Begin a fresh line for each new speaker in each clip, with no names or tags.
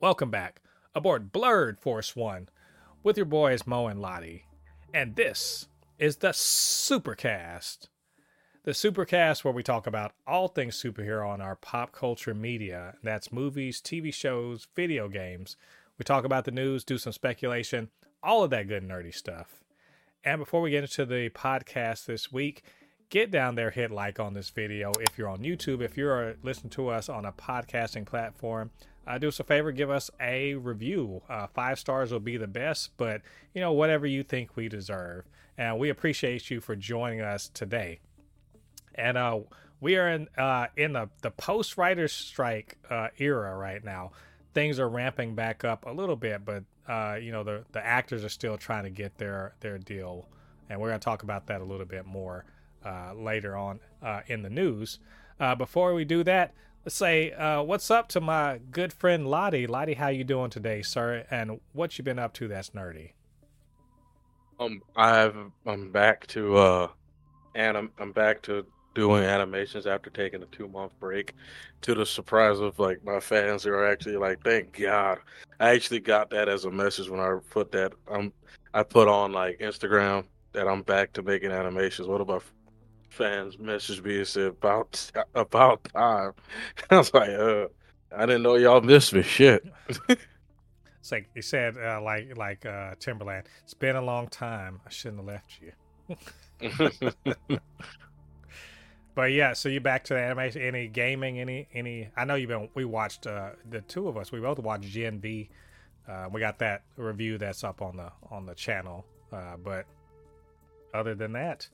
Welcome back aboard Blurred Force One with your boys Mo and Lottie. And this is the Supercast. The Supercast, where we talk about all things superhero on our pop culture media. That's movies, TV shows, video games. We talk about the news, do some speculation, all of that good nerdy stuff. And before we get into the podcast this week, get down there, hit like on this video. If you're on YouTube, if you're listening to us on a podcasting platform, uh, do us a favor, give us a review. Uh, five stars will be the best, but you know whatever you think we deserve. And we appreciate you for joining us today. And uh, we are in uh, in the the post writers strike uh, era right now. Things are ramping back up a little bit, but uh, you know the the actors are still trying to get their their deal, and we're to talk about that a little bit more later on in the news. before we do that, let's say uh, what's up to my good friend Lottie. Lottie, how you doing today, sir? And what you been up to that's nerdy?
Um, I've I'm back to uh, anim I'm back to doing animations after taking a two month break. To the surprise of like my fans who are actually like, thank God. I actually got that as a message when I put that um I put on like Instagram that I'm back to making animations. What about fans messaged me and said about about time. I was like, uh, I didn't know y'all missed me. Shit.
it's like you said, uh, like like uh, Timbaland. It's been a long time. I shouldn't have left you. but yeah, so you back to the animation? Any gaming? Any any? I know you've been. We watched uh, the two of us. We both watched Gen V. Uh, we got that review that's up on the on the channel. Uh, but other than that,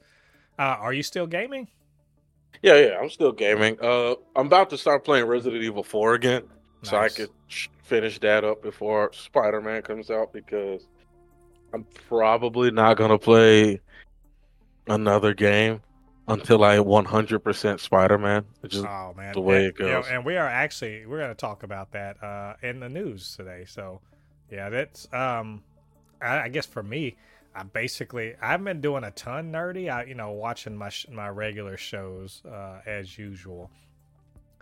uh, are you still gaming?
Yeah, yeah, I'm still gaming. Uh, I'm about to start playing Resident Evil 4 again, nice. so I could finish that up before Spider Man comes out because I'm probably not gonna play another game until I 100% Spider Man. Is oh, man. the way
and,
it goes. You know,
and we are actually we're gonna talk about that uh, in the news today. So yeah, that's um, I, I guess for me I basically I've been doing a ton nerdy. I you know watching my my regular shows uh, as usual,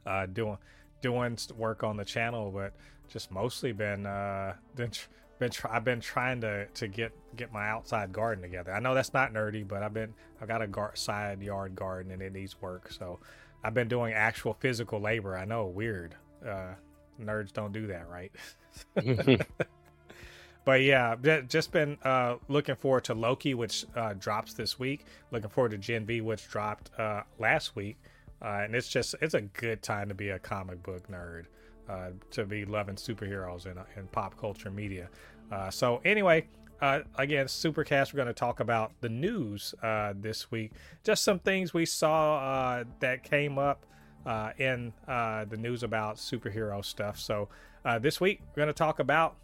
uh, doing doing work on the channel, but just mostly been uh, been been try, I've been trying to to get get my outside garden together. I know that's not nerdy, but I've been I've got a gar- side yard garden and it needs work, so I've been doing actual physical labor. I know weird. Uh, nerds don't do that, right? But yeah, just been uh, looking forward to Loki, which uh, drops this week. Looking forward to Gen V, which dropped uh, last week. Uh, and it's just it's a good time to be a comic book nerd, uh, to be loving superheroes in, in pop culture media. Uh, so anyway, again, Supercast, we're going to talk about the news this week. Just some things we saw that came up in the news about superhero stuff. So this week, we're going to talk about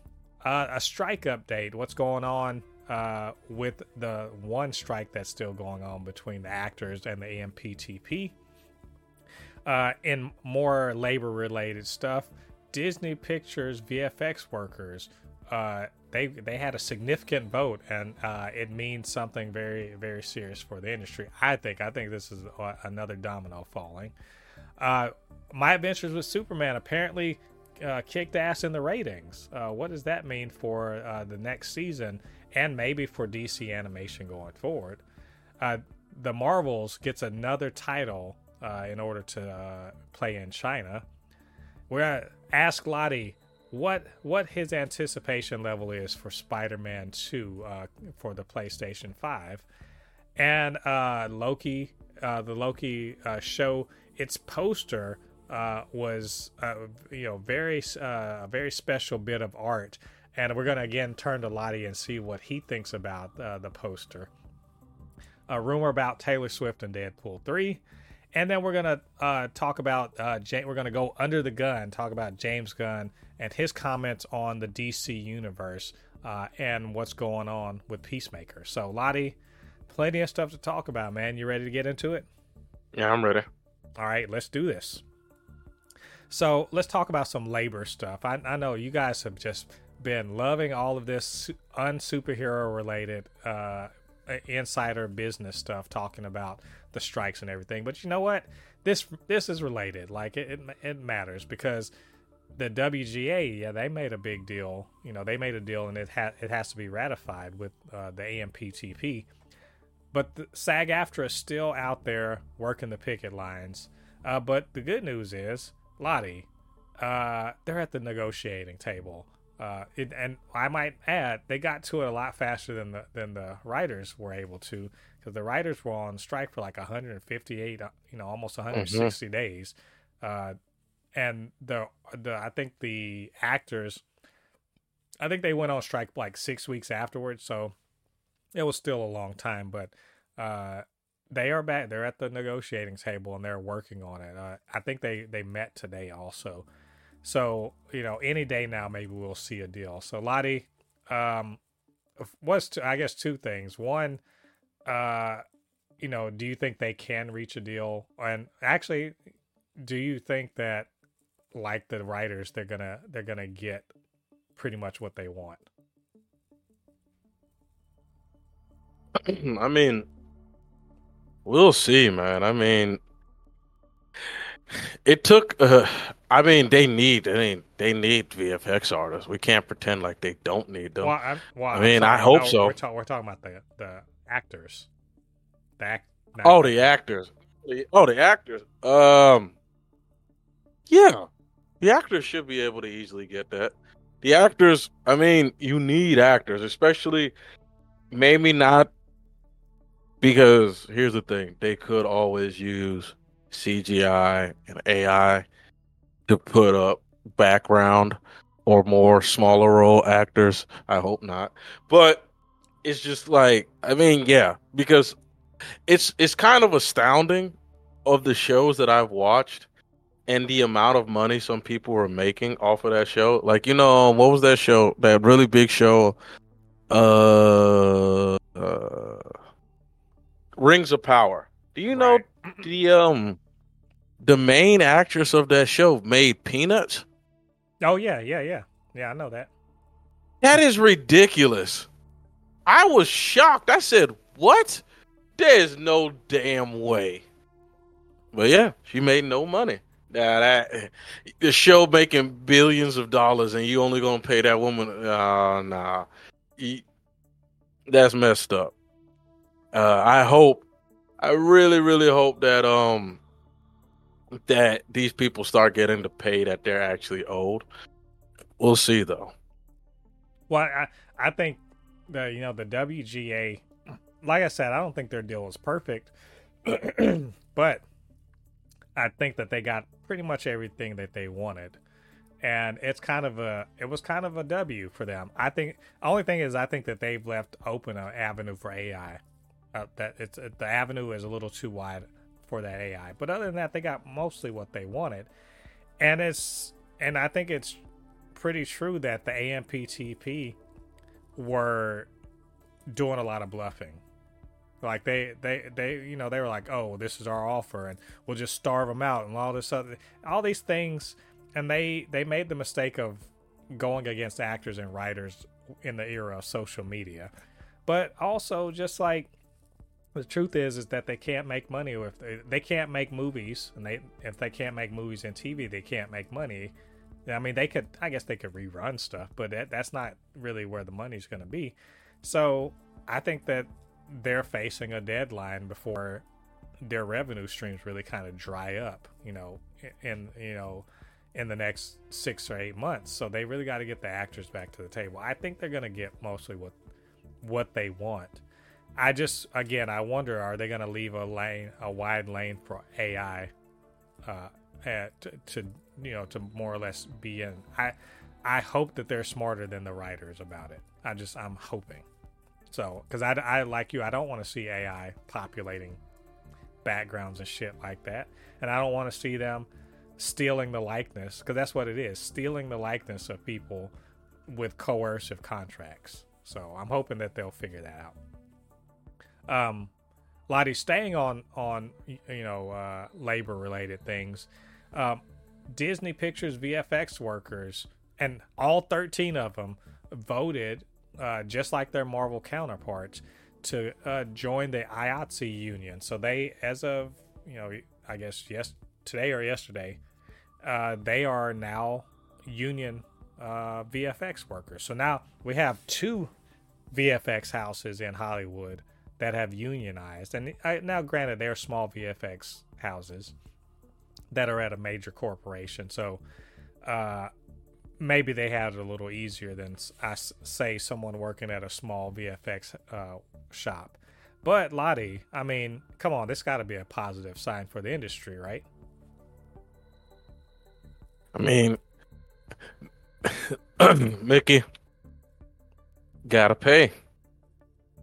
uh, a strike update. What's going on uh, with the one strike that's still going on between the actors and the AMPTP? Uh, in more labor related stuff, Disney Pictures VFX workers uh, they they had a significant vote, and uh, it means something very very serious for the industry. I think I think this is another domino falling. Uh, my Adventures with Superman apparently uh, kicked ass in the ratings. Uh, what does that mean for uh, the next season and maybe for DC animation going forward? Uh, the Marvels gets another title uh, in order to uh, play in China. We're gonna ask Lottie what what his anticipation level is for Spider-Man 2 for the PlayStation 5, and Loki, the Loki show its poster uh, was uh, you know very uh, a very special bit of art, and we're gonna again turn to Lottie and see what he thinks about uh, the poster. A rumor about Taylor Swift and Deadpool three, and then we're gonna uh, talk about uh, we're gonna go under the gun, talk about James Gunn and his comments on the DC universe and what's going on with Peacemaker. So Lottie, plenty of stuff to talk about, man. You ready to get into it?
Yeah, I'm ready.
All right, let's do this. So let's talk about some labor stuff. I, I know you guys have just been loving all of this unsuperhero related uh, insider business stuff talking about the strikes and everything. But you know what? This this is related. Like it it, it matters because the WGA, yeah, they made a big deal. You know, they made a deal, and it ha- it has to be ratified with uh, the AMPTP. But the SAG-AFTRA is still out there working the picket lines. Uh, but the good news is, Lottie, uh, they're at the negotiating table. Uh, it, and I might add, they got to it a lot faster than the than the writers were able to, because the writers were on strike for like 158, uh, you know, almost 160 mm-hmm. days. Uh, and the the I think the actors, I think they went on strike like six weeks afterwards, so it was still a long time. But uh, they are back. They're at the negotiating table and they're working on it. Uh, I think they they met today also. So you know, any day now, maybe we'll see a deal. So Lottie, um, what's I guess two things. One, uh, you know, do you think they can reach a deal? And actually, do you think that like the writers, they're gonna they're gonna get pretty much what they want.
I mean, we'll see, man. I mean, it took. Uh, I mean, they need. I mean, they need VFX artists. We can't pretend like they don't need them. Well, I, well, I mean, I hope no, so.
We're, ta- we're, talking about the the actors. The act.
Oh, the actors. Oh, the actors. Um. Yeah, the actors should be able to easily get that. The actors, I mean, you need actors, especially maybe not because here's the thing they could always use CGI and AI to put up background or more smaller role actors. I hope not. But it's just like I mean, yeah, because it's it's kind of astounding of the shows that I've watched and the amount of money some people were making off of that show. Like, you know, what was that show? That really big show uh, uh Rings of Power. Do you know right. the um the main actress of that show made peanuts?
Oh yeah, yeah, yeah. Yeah, I know that.
That is ridiculous. I was shocked. I said, "What? There's no damn way." But yeah, she made no money. Nah, that the show making billions of dollars and you only gonna pay that woman? Uh, nah, that's messed up. Uh, I hope, I really, really hope that um that these people start getting the pay that they're actually owed. We'll see though.
Well, I I think the you know the WGA, like I said, I don't think their deal is perfect, but I think that they got pretty much everything that they wanted. And it's kind of a it was kind of a W for them. I think only thing is I think that they've left open an avenue for AI. Uh, that it's the avenue is a little too wide for that AI. But other than that, they got mostly what they wanted. And it's and I think it's pretty true that the AMPTP were doing a lot of bluffing like they, they, they, you know, they were like, "Oh, this is our offer, and we'll just starve them out," and all this other, all these things, and they, they made the mistake of going against actors and writers in the era of social media, but also just like the truth is, is that they can't make money if they, they can't make movies, and they, if they can't make movies and TV, they can't make money. I mean, they could, I guess, they could rerun stuff, but that, that's not really where the money's going to be. So I think that they're facing a deadline before their revenue streams really kind of dry up, you know, in you know, in the next six or eight months. So they really got to get the actors back to the table. I think they're going to get mostly what what they want. I just again, I wonder, are they going to leave a lane, a wide lane for AI, uh, at, to, to you know, to more or less be in? I I hope that they're smarter than the writers about it. I just I'm hoping. So, because I, I like you, I don't want to see AI populating backgrounds and shit like that, and I don't want to see them stealing the likeness because that's what it is stealing the likeness of people with coercive contracts. So I'm hoping that they'll figure that out. Um, Lottie, staying on on you know uh, labor related things, um, Disney Pictures VFX workers and all 13 of them voted uh, just like their Marvel counterparts, to uh, join the IATSE union. So they, as of you know, I guess yes today or yesterday, uh, they are now union uh, VFX workers. So now we have two VFX houses in Hollywood that have unionized. And I, now, granted, they're small VFX houses that are at a major corporation. So uh, maybe they had it a little easier than I say someone working at a small VFX uh, shop. But Lottie, I mean, come on, this got to be a positive sign for the industry, right?
I mean, Mickey, gotta pay.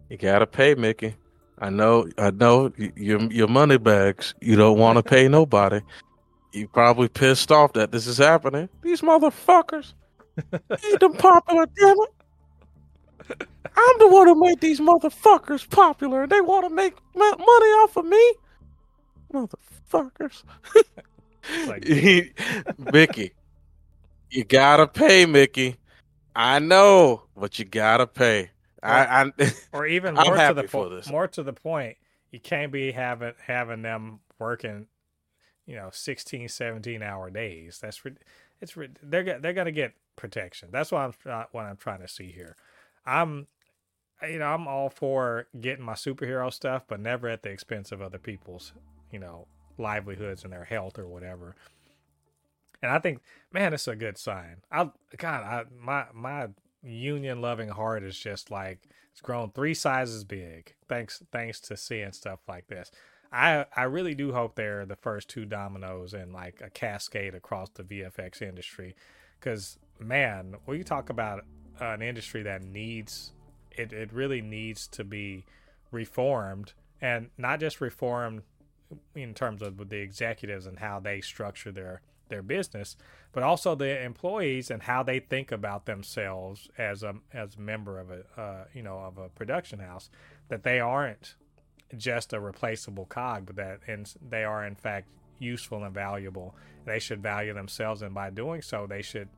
You gotta pay, Mickey. I know, I know your your money bags. You don't want to pay nobody. You probably pissed off that this is happening. These motherfuckers ain't them popular, damn it. I'm the one who made these motherfuckers popular, and they want to make money off of me, motherfuckers. like... Mickey, you gotta pay, Mickey. I know, but you gotta pay. Or, I, I
or even more to the po- more to the point, you can't be having having them working, you know, 16, 17 hour days. That's it's they're they're gonna get protection. That's what I'm uh, what I'm trying to see here. I'm you know I'm all for getting my superhero stuff, but never at the expense of other people's you know livelihoods and their health or whatever. And I think, man, it's a good sign. I God, I my my union loving heart is just like it's grown three sizes big. Thanks thanks to seeing stuff like this. I I really do hope they're the first two dominoes in like a cascade across the VFX industry, because man, when you talk about an industry that needs it, it really needs to be reformed and not just reformed in terms of the executives and how they structure their their business, but also the employees and how they think about themselves as a as a member of a uh, you know of a production house. That they aren't just a replaceable cog, but that in, they are in fact useful and valuable. They should value themselves, and by doing so, they should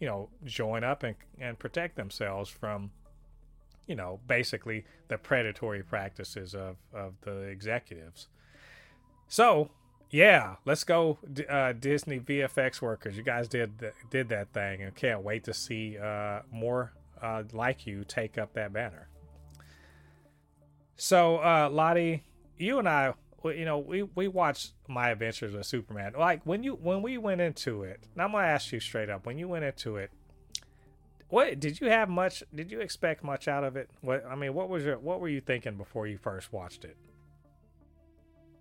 you know join up and and protect themselves from you know basically the predatory practices of of the executives. So yeah, let's go, uh, Disney VFX workers. You guys did did that thing, and can't wait to see uh, more uh, like you take up that banner. So, uh, Lottie, you and I, you know, we we watched My Adventures with Superman. Like when you when we went into it, and I'm gonna ask you straight up, when you went into it, what did you have much? Did you expect much out of it? What I mean, what was your what were you thinking before you first watched it?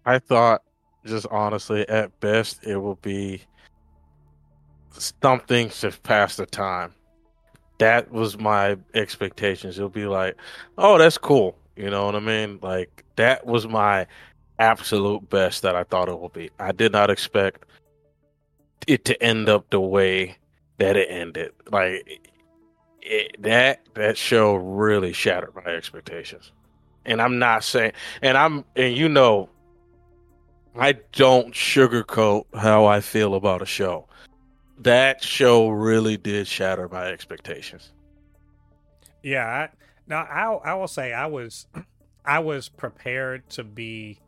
I thought just honestly, at best, it will be something to pass the time. That was my expectations. It'll be like, oh, that's cool. You know what I mean? Like that was my absolute best that I thought it would be. I did not expect it to end up the way that it ended. Like it, that that show really shattered my expectations. And I'm not saying, and I'm, and you know, I don't sugarcoat how I feel about a show. That show really did shatter my expectations.
Yeah, I, now I I will say I was I was prepared to be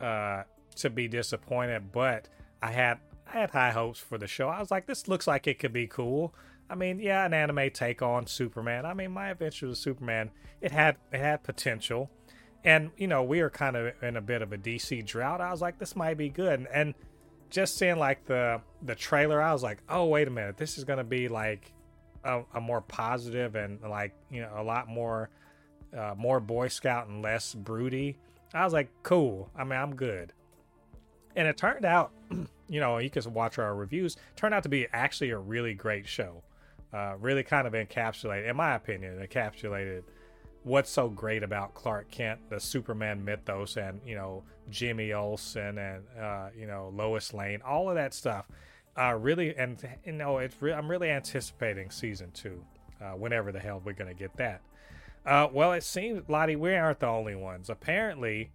uh to be disappointed, but I had I had high hopes for the show. I was like, this looks like it could be cool. I mean, yeah, an anime take on Superman. I mean, my adventures with Superman, it had it had potential and you know we were kind of in a bit of a DC drought. I was like, this might be good, and, and just seeing like the the trailer, I was like, oh wait a minute, this is gonna be like a, a more positive and like you know a lot more uh, more Boy Scout and less broody. I was like, cool. I mean, I'm good. And it turned out, you know, you can watch our reviews. Turned out to be actually a really great show. Uh, really kind of encapsulated, in my opinion, encapsulated what's so great about Clark Kent, the Superman mythos, and you know Jimmy Olsen and uh, you know Lois Lane, all of that stuff. Uh, really, and you know, it's re- I'm really anticipating season two, uh, whenever the hell we're gonna get that. Uh, well, it seems, Lottie, we aren't the only ones. Apparently,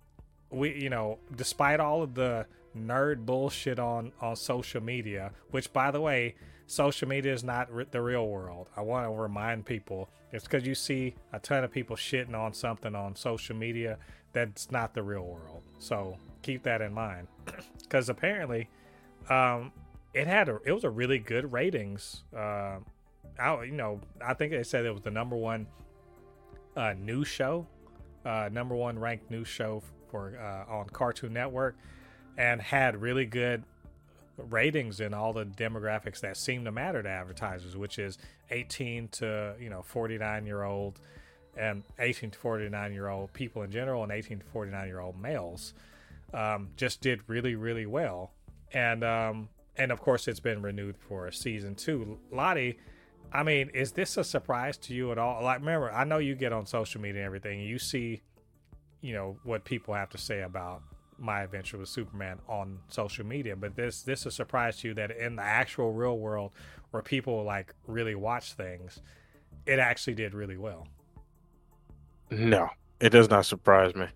we you know despite all of the nerd bullshit on on social media which by the way social media is not r- the real world. I want to remind people it's because you see a ton of people shitting on something on social media that's not the real world. So keep that in mind. Because apparently um it had a it was a really good ratings uh I, you know i think they said it was the number one uh news show uh number one ranked news show for uh, on cartoon network and had really good ratings in all the demographics that seem to matter to advertisers, which is 18 to you know 49 year old and 18 to 49 year old people in general and 18 to 49 year old males um, just did really really well. And um, and of course it's been renewed for a season two lottie i mean is this a surprise to you at all? Like remember i know you get on social media and everything and you see you know what people have to say about my adventure with Superman on social media. But this this is a surprise to you that in the actual real world where people like really watch things, it actually did really well.
No, it does not surprise me.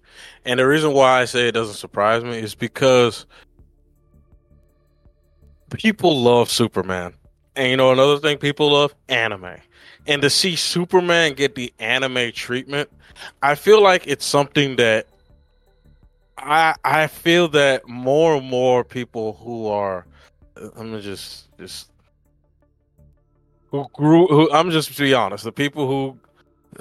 And the reason why I say it doesn't surprise me is because people love Superman. And you know another thing people love? Anime. And to see Superman get the anime treatment, I feel like it's something that I I feel that more and more people who are I'm just just who grew who I'm just to be honest, the people who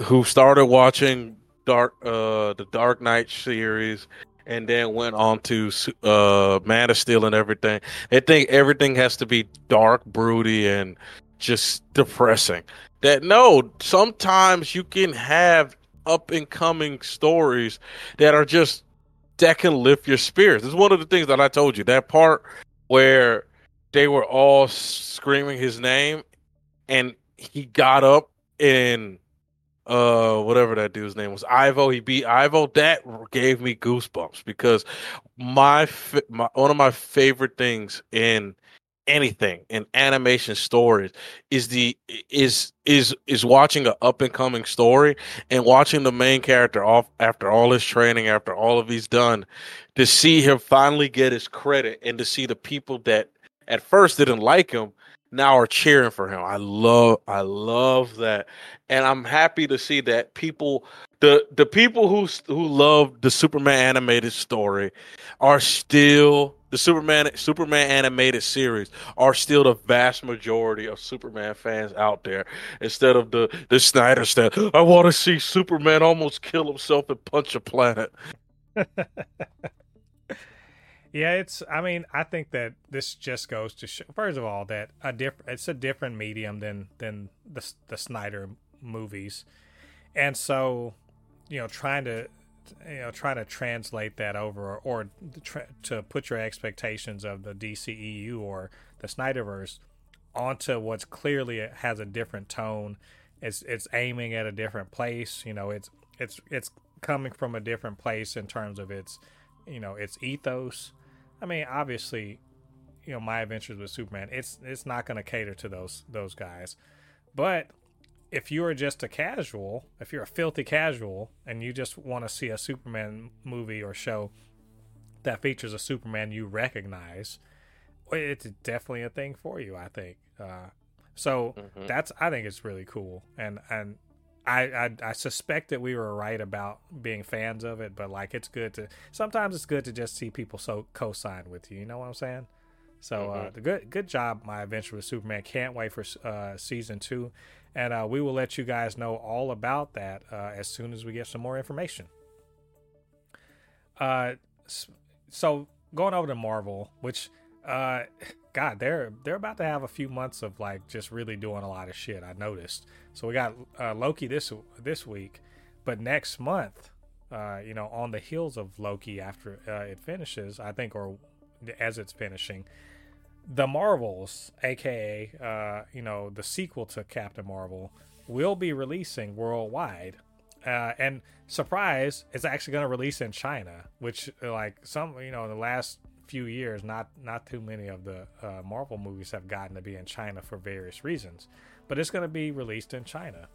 who started watching Dark uh the Dark Knight series and then went on to uh Man of Steel and everything. They think everything has to be dark, broody, and just depressing. That no, sometimes you can have up and coming stories that are just that can lift your spirits. It's one of the things that I told you. That part where they were all screaming his name and he got up and uh whatever that dude's name was Ivo he beat Ivo that gave me goosebumps because my, my one of my favorite things in anything in animation stories is the is is is watching an up and coming story and watching the main character off after all his training after all of he's done to see him finally get his credit and to see the people that at first didn't like him now are cheering for him. I love I love that. And I'm happy to see that people the the people who who love the Superman animated story are still the Superman Superman animated series are still the vast majority of Superman fans out there instead of the the Snyder stuff. I want to see Superman almost kill himself and punch a planet.
yeah, it's. I mean, I think that this just goes to show. First of all, that a different. It's a different medium than than the the Snyder movies, and so you know, trying to you know trying to translate that over or, or to put your expectations of the DCEU or the Snyderverse onto what's clearly has a different tone. It's it's aiming at a different place. You know, it's it's it's coming from a different place in terms of its you know its ethos. I mean, obviously, you know, my adventures with Superman. It's it's not going to cater to those those guys, but if you are just a casual, if you're a filthy casual and you just want to see a Superman movie or show that features a Superman you recognize, it's definitely a thing for you. I think. Uh, so mm-hmm. that's I think it's really cool, and and I, I, I suspect that we were right about being fans of it, but like it's good to sometimes it's good to just see people so co-sign with you. You know what I'm saying? So uh, mm-hmm. uh, the good good job, my adventure with Superman. Can't wait for uh, season two and uh, we will let you guys know all about that uh, as soon as we get some more information. Uh, so going over to Marvel, which, uh, God, they're they're about to have a few months of like just really doing a lot of shit. I noticed. So we got uh, Loki this this week, but next month, uh, you know, on the heels of Loki after uh, it finishes, I think, or as it's finishing, the Marvels, aka uh, you know the sequel to Captain Marvel, will be releasing worldwide. Uh, and surprise, it's actually going to release in China, which like some you know in the last few years, not not too many of the uh, Marvel movies have gotten to be in China for various reasons, but it's going to be released in China.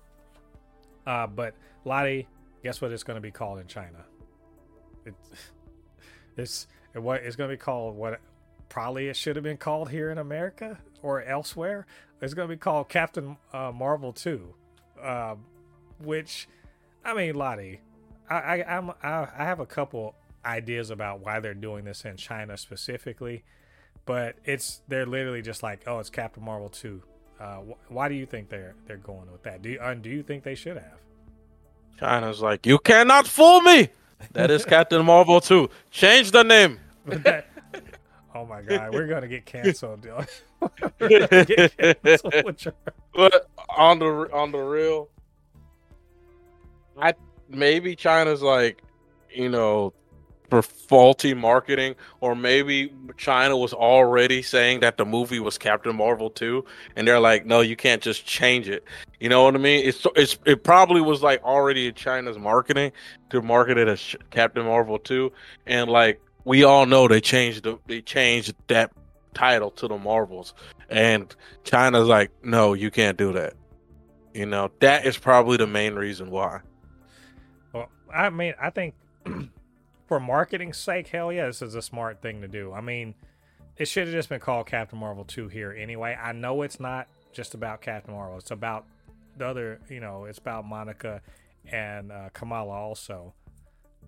Uh, but Lottie, guess what it's going to be called in China? It's It's what it's going to be called. What probably it should have been called here in America or elsewhere. It's going to be called Captain uh, Marvel Two, uh, which I mean, Lottie, I, I I'm I, I have a couple ideas about why they're doing this in China specifically, but it's they're literally just like, oh, it's Captain Marvel two. Uh, wh- why do you think they're they're going with that? Do you, uh, do you think they should have?
China's like, you cannot fool me. That is Captain Marvel 2. Change the name.
oh my god, we're gonna get canceled, get canceled
But on the on the real, I maybe China's like, you know, for faulty marketing, or maybe China was already saying that the movie was Captain Marvel 2, and they're like, no, you can't just change it. You know what I mean? It's it's it probably was like already in China's marketing to market it as Captain Marvel 2, and like we all know they changed the they changed that title to the Marvels, and China's like, no, you can't do that. You know, that is probably the main reason why.
Well, I mean, I think for marketing's sake, hell yeah, this is a smart thing to do. I mean, it should have just been called Captain Marvel 2 here anyway. I know it's not just about Captain Marvel, it's about the other, you know, it's about Monica and uh, Kamala also.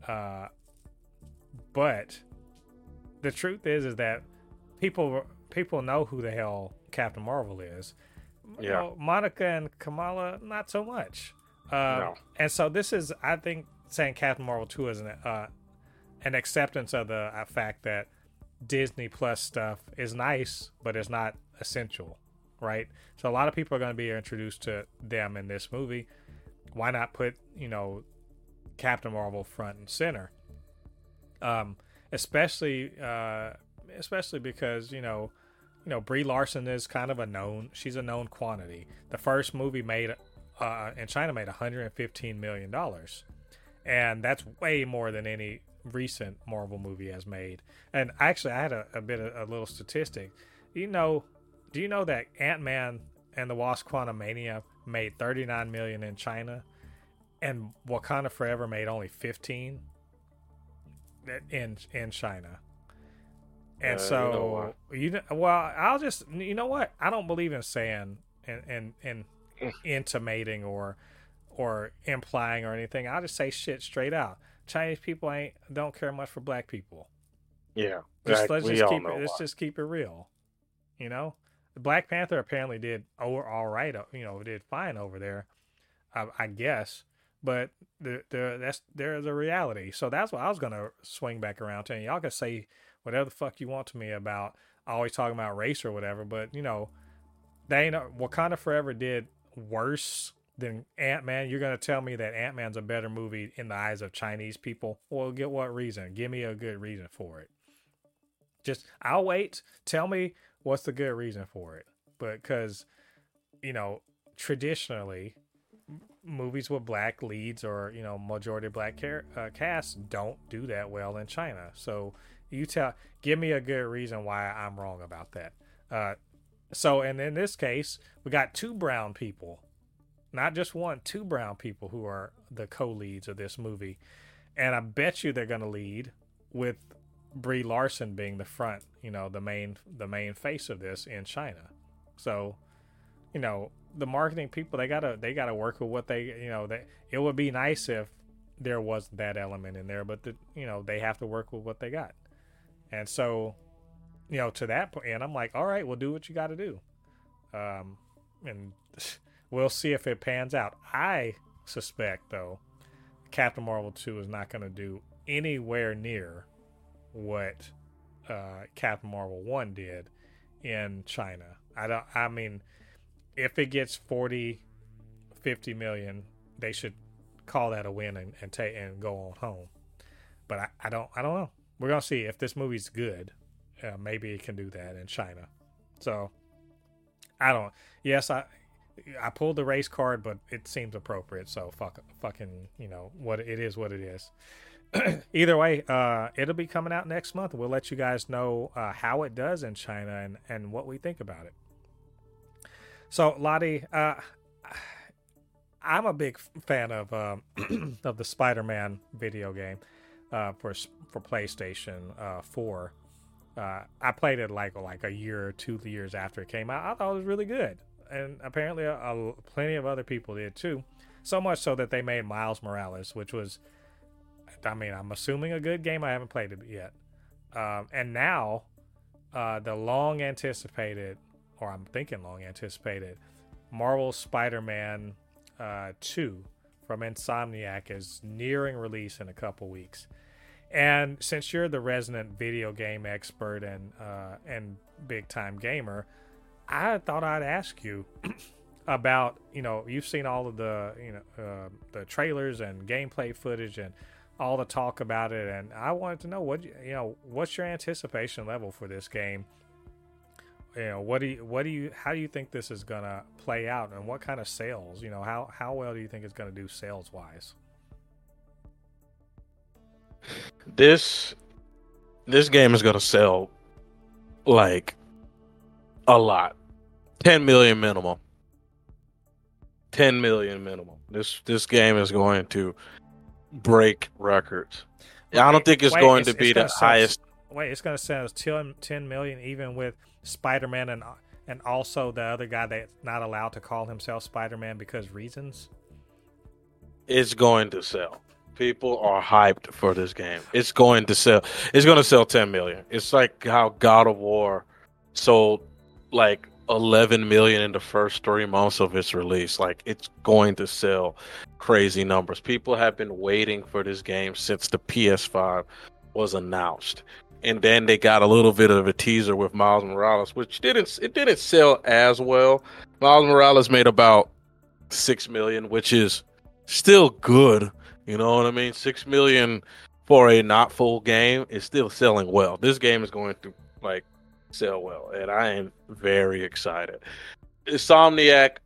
Uh, but the truth is, is that people people know who the hell Captain Marvel is. You
Yeah.
know, Monica and Kamala, not so much. Uh,
No.
And so this is, I think, saying Captain Marvel two is an uh, an acceptance of the uh, fact that Disney Plus stuff is nice, but it's not essential, right? So a lot of people are going to be introduced to them in this movie. Why not put you know Captain Marvel front and center? Um, especially uh, especially because you know you know Brie Larson is kind of a known she's a known quantity. The first movie made uh, in China made 115 million dollars, and that's way more than any recent Marvel movie has made. And actually, I had a, a bit of a little statistic. You know, do you know that Ant Man and the Wasp: Quantumania made 39 million in China, and Wakanda Forever made only 15 in in China. And
Uh, you know
so you know, well, I'll just you know what I don't believe in saying and and and intimating or or implying or anything. I'll just say shit straight out. Chinese people ain't don't care much for black people.
Yeah,
Just let's just keep it, let's
why.
just keep it real. You know, Black Panther apparently did oh, all right. You know, did fine over there, I, I guess. But the, the that's there's a reality. So that's what I was gonna swing back around to. And y'all can say whatever the fuck you want to me about always talking about race or whatever. But you know, they ain't uh, Wakanda Forever did worse than Ant Man. You're gonna tell me that Ant Man's a better movie in the eyes of Chinese people? Well, get what reason? Give me a good reason for it. Just I'll wait. Tell me what's the good reason for it. But because you know traditionally movies with black leads or you know majority black car- uh, casts don't do that well in China. So you tell give me a good reason why I'm wrong about that. Uh, so and in this case, we got two brown people, not just one, two brown people who are the co-leads of this movie, and I bet you they're gonna lead with Brie Larson being the front, you know, the main the main face of this in China. So, you know, the marketing people they gotta they gotta work with what they you know they it would be nice if there was that element in there, but the you know they have to work with what they got, and so you know to that point, and I'm like, all right, we'll do what you got to do, um, and we'll see if it pans out. I suspect though, Captain Marvel two is not going to do anywhere near what uh, Captain Marvel one did in China. I don't. I mean, if it gets 40, 50 million, they should call that a win and, and take and go on home. But I, I don't. I don't know. We're gonna see if this movie's good. Uh, maybe it can do that in China. So I don't. Yes, I. I pulled the race card, but it seems appropriate. So fuck, fucking, you know what it is. What it is. Either way, uh, it'll be coming out next month. We'll let you guys know uh, how it does in China and and what we think about it. So Lottie, uh, I'm a big fan of um, of the Spider-Man video game. uh, for for PlayStation uh, Four. Uh, I played it like like a year or two years after it came out. I thought it was really good, and apparently a, a, plenty of other people did too. So much so that they made Miles Morales, which was, I mean, I'm assuming a good game. I haven't played it yet, um, and now uh, the long anticipated, or I'm thinking long anticipated, Marvel Spider-Man uh, 2 from Insomniac is nearing release in a couple weeks. And since you're the resident video game expert and uh, and big time gamer, I thought I'd ask you about you know you've seen all of the you know uh, the trailers and gameplay footage and all the talk about it, and I wanted to know what you know what's your anticipation level for this game you know what do you what do you how do you think this is gonna play out and what kind of sales you know how how well do you think it's gonna do sales wise
this this game is gonna sell like a lot. 10 million minimum. 10 million minimum. This this game is going to break records. Wait, i don't think it's wait, going it's, to be the highest
wait it's going to sell 10, 10 million even with Spider-Man and and also the other guy that's not allowed to call himself Spider-Man because reasons?
It's going to sell. People are hyped for this game. It's going to sell. It's going to sell 10 million. It's like how God of War sold like 11 million in the first 3 months of its release. Like it's going to sell crazy numbers. People have been waiting for this game since the PS5 was announced and then they got a little bit of a teaser with Miles Morales, which didn't it didn't sell as well. Miles Morales made about six million, which is still good. You know what I mean? Six million for a not full game is still selling well. This game is going to like sell well, and I am very excited. Insomniac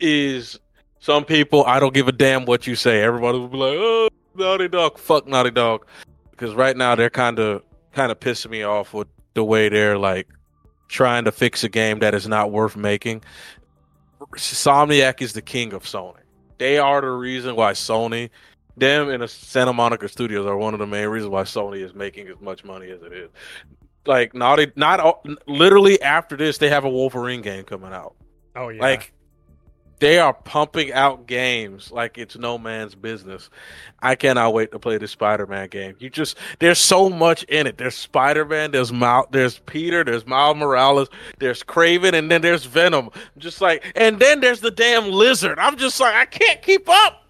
is some people. I don't give a damn what you say. Everybody will be like, "Oh, Naughty Dog, fuck Naughty Dog," because right now they're kind of kind of pissing me off with the way they're like trying to fix a game that is not worth making. Insomniac is the king of Sony. They are the reason why Sony, them and the Santa Monica Studios are one of the main reasons why Sony is making as much money as it is. Like Naughty, not literally after this, they have a Wolverine game coming out.
Oh yeah,
like they are pumping out games like it's no man's business. I cannot wait to play the Spider-Man game. You just there's so much in it. There's Spider-Man, there's Mal, there's Peter, there's Miles Morales, there's Kraven, and then there's Venom. Just like, and then there's the damn lizard. I'm just like, I can't keep up.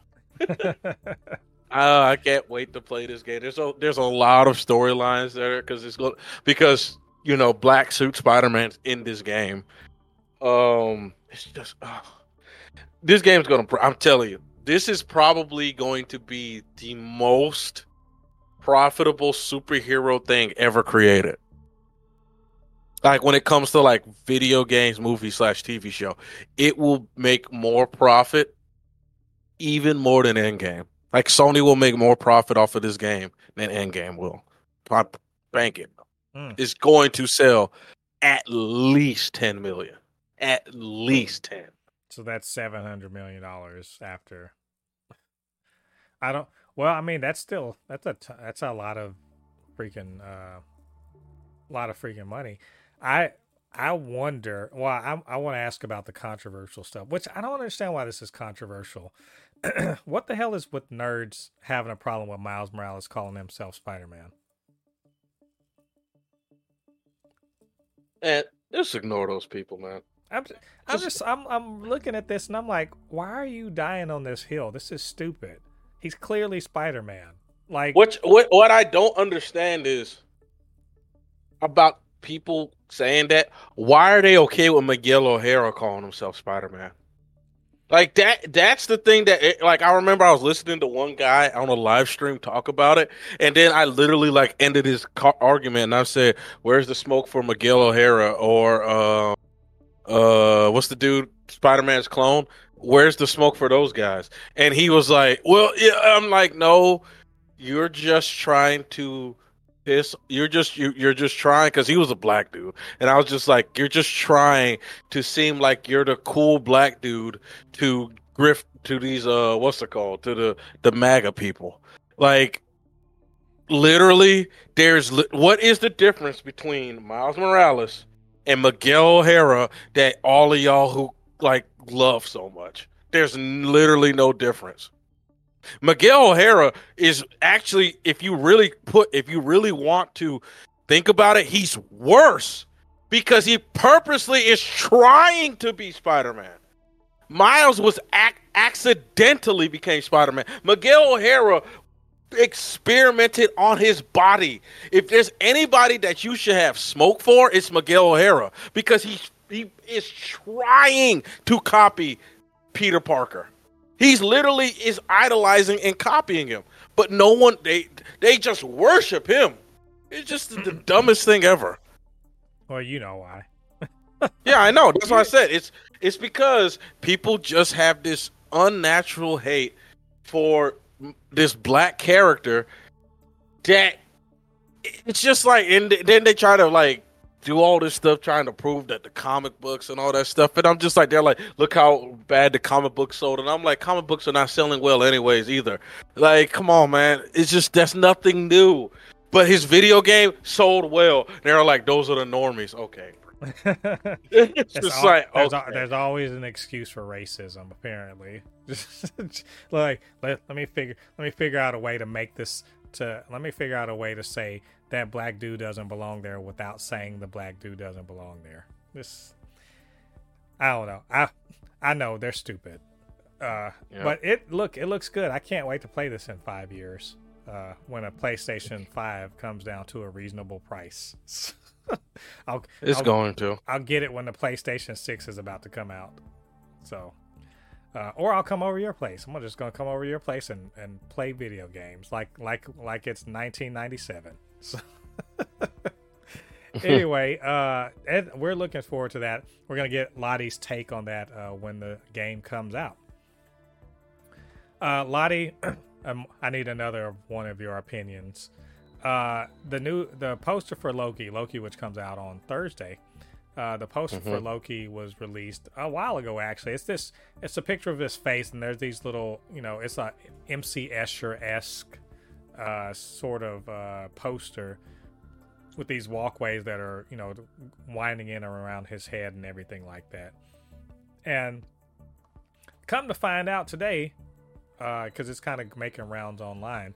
uh, I can't wait to play this game. There's a there's a lot of storylines there because it's because you know Black Suit Spider-Man's in this game. Um, it's just. Oh this game's gonna. I'm telling you, this is probably going to be the most profitable superhero thing ever created. Like when it comes to like video games, movie slash TV show, it will make more profit, even more than Endgame. Like Sony will make more profit off of this game than Endgame will. I bank it. Mm. It's going to sell at least ten million. At least ten.
So that's seven hundred million dollars after. I don't. Well, I mean, that's still that's a t- that's a lot of freaking uh, lot of freaking money. I I wonder. Well, I I want to ask about the controversial stuff, which I don't understand why this is controversial. what the hell is with nerds having a problem with Miles Morales calling himself Spider Man?
And just ignore those people, man.
I'm, I'm just, I'm, I'm looking at this and I'm like, why are you dying on this hill? This is stupid. He's clearly Spider Man. Like,
which, what, what I don't understand is about people saying that. Why are they okay with Miguel O'Hara calling himself Spider Man? Like that that's the thing that it, like I remember I was listening to one guy on a live stream talk about it and then I literally like ended his car- argument and I said where's the smoke for Miguel O'Hara or um uh, what's the dude, Spider Man's clone? Where's the smoke for those guys? And he was like, well, yeah. I'm like, no, you're just trying to piss. You're just you, you're just trying because he was a black dude, and I was just like, you're just trying to seem like you're the cool black dude to grift to these uh, what's it called to the the MAGA people, like. literally there's what is the difference between Miles Morales and Miguel O'Hara that all of y'all who like love so much? There's literally no difference. Miguel O'Hara is actually, if you really put, if you really want to think about it, he's worse because he purposely is trying to be Spider Man. Miles was ac- accidentally became Spider Man. Miguel O'Hara experimented on his body. If there's anybody that you should have smoke for, it's Miguel O'Hara because he he is trying to copy Peter Parker. He's literally is idolizing and copying him. But no one they they just worship him. It's just the, the dumbest thing ever.
Well, you know why.
yeah, I know. That's why I said it's it's because people just have this unnatural hate for this black character that it's just like and then they try to like do all this stuff trying to prove that the comic books and all that stuff and i'm just like they're like look how bad the comic books sold and i'm like comic books are not selling well anyways either. Like come on man. It's just that's nothing new. But his video game sold well. They're like those are the normies. Okay
it's just all, like there's, okay. there's, always an excuse for racism apparently. Like let, let me figure let me figure out a way to make this to let me figure out a way to say that black dude doesn't belong there without saying the black dude doesn't belong there. This i don't know. I i know they're stupid. Uh but it look it looks good. I can't wait to play this in five years uh when a playstation 5 comes down to a reasonable price
I'll, it's
I'll,
going to.
I'll get it when the PlayStation 6 is about to come out. So, uh, or I'll come over your place. I'm just gonna come over your place and, and play video games like like like it's 1997. So anyway, uh, Ed, we're looking forward to that. We're gonna get Lottie's take on that uh, when the game comes out. Uh, Lottie, um, I need another one of your opinions uh, the new the poster for Loki, Loki, which comes out on Thursday. Uh, the poster mm-hmm. for Loki was released a while ago. Actually, it's this. It's a picture of his face, and there's these little. You know, it's a MC Escher esque uh, sort of uh, poster with these walkways that are you know winding in around his head and everything like that. And come to find out today, because uh, it's kind of making rounds online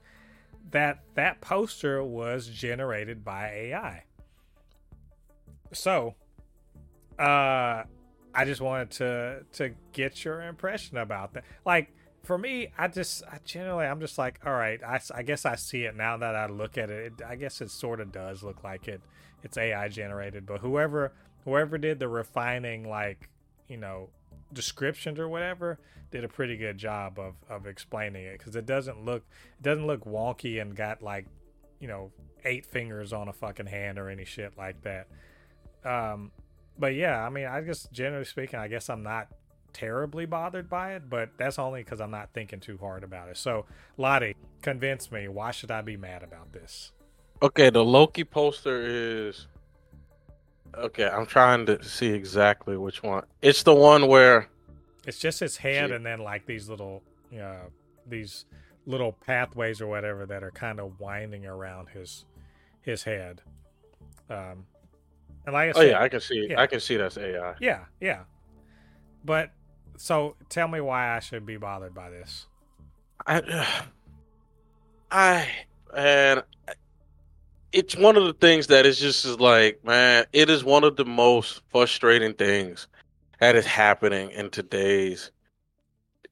that that poster was generated by AI. So, uh, I just wanted to to get your impression about that. Like for me, I just I generally I'm just like, all right, I, I guess I see it now that I look at it. it I guess it sort of does look like it it's AI generated, but whoever whoever did the refining, like you know, descriptions or whatever did a pretty good job of of explaining it because it doesn't look it doesn't look wonky and got like you know eight fingers on a fucking hand or any shit like that. Um but yeah i mean i guess generally speaking i guess i'm not terribly bothered by it but that's only because i'm not thinking too hard about it. So lottie convince me why should i be mad about this?
Okay the loki poster is Okay, I'm trying to see exactly which one. It's the one where
it's just his head and then like these little uh these little pathways or whatever that are kind of winding around his his head. Um and like I said,
Oh yeah, I can see yeah. I can see that's AI.
Yeah, yeah. But so tell me why I should be bothered by this.
I I and it's one of the things that is just like, man, it is one of the most frustrating things that is happening in today's